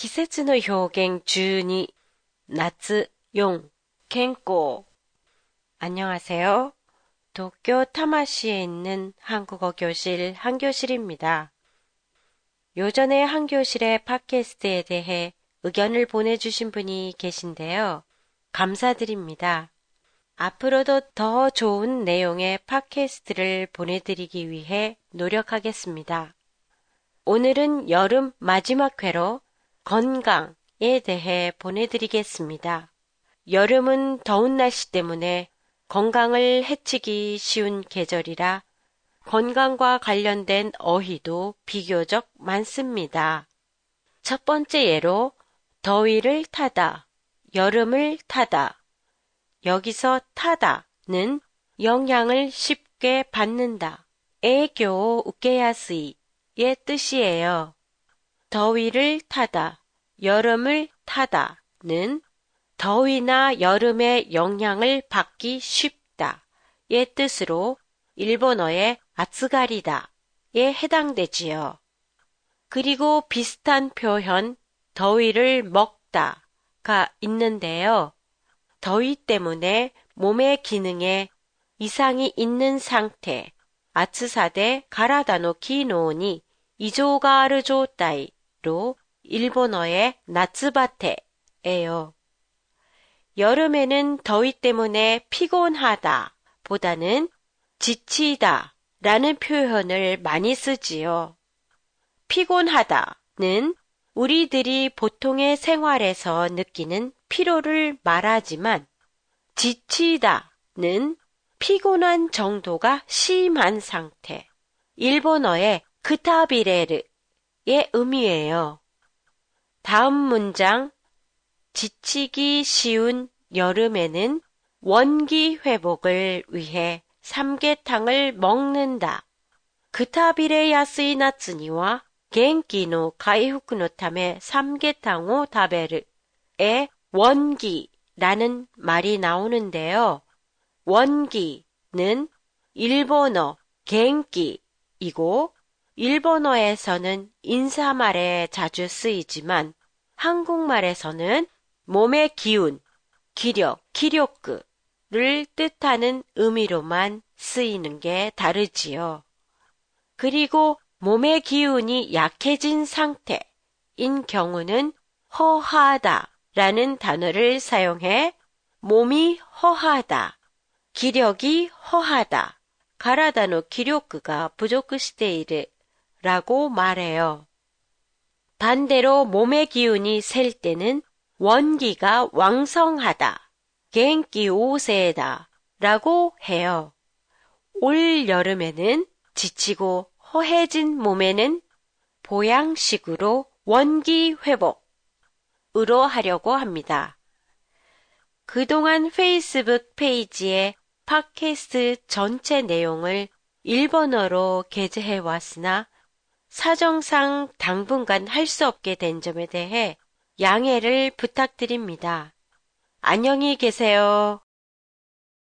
季節の表現12夏4健康 안녕하세요. 도쿄 타마시에 있는 한국어 교실 한교실입니다. 요전에 한교실의 팟캐스트에 대해 의견을 보내주신 분이 계신데요. 감사드립니다. 앞으로도 더 좋은 내용의 팟캐스트를 보내드리기 위해 노력하겠습니다. 오늘은 여름 마지막 회로 건강에 대해 보내드리겠습니다. 여름은 더운 날씨 때문에 건강을 해치기 쉬운 계절이라 건강과 관련된 어휘도 비교적 많습니다. 첫 번째 예로 더위를 타다, 여름을 타다. 여기서 타다는 영향을 쉽게 받는다. 애교 우케야스이의 뜻이에요. 더위를 타다, 여름을 타다는 더위나 여름의 영향을 받기 쉽다의 뜻으로 일본어의 아츠가리다에 해당되지요. 그리고 비슷한 표현 더위를 먹다가 있는데요. 더위 때문에 몸의 기능에 이상이 있는 상태, 아츠사대 가라다노 기노니 이조가 아르 조타이 로 일본어의 나츠바테예요. 여름에는 더위 때문에 피곤하다 보다는 지치다 라는 표현을 많이 쓰지요. 피곤하다는 우리들이 보통의 생활에서 느끼는 피로를 말하지만 지치다는 피곤한 정도가 심한 상태. 일본어의 크타비레르 의 의미예요. 다음 문장 지치기 쉬운 여름에는 원기 회복을 위해 삼계탕을 먹는다. 그타비레야스이 나츠니와 겐기노 가이후크노 탐의 삼계탕오 다베르의 원기라는 말이 나오는데요. 원기는 일본어 겐기이고 일본어에서는 인사말에 자주 쓰이지만 한국말에서는 몸의 기운, 기력, 기력구를 뜻하는 의미로만 쓰이는 게 다르지요. 그리고 몸의 기운이 약해진 상태인 경우는 허하다 라는 단어를 사용해 몸이 허하다, 기력이 허하다, 가라다노 기력구가 부족시테이르 라고 말해요. 반대로 몸의 기운이 셀 때는 원기가 왕성하다, 겐기 오세다 라고 해요. 올 여름에는 지치고 허해진 몸에는 보양식으로 원기 회복으로 하려고 합니다. 그동안 페이스북 페이지에 팟캐스트 전체 내용을 일본어로 게재해 왔으나 사정상 당분간 할 수 없게 된 점에 대해 양해를 부탁드립니다. 안녕히 계세요.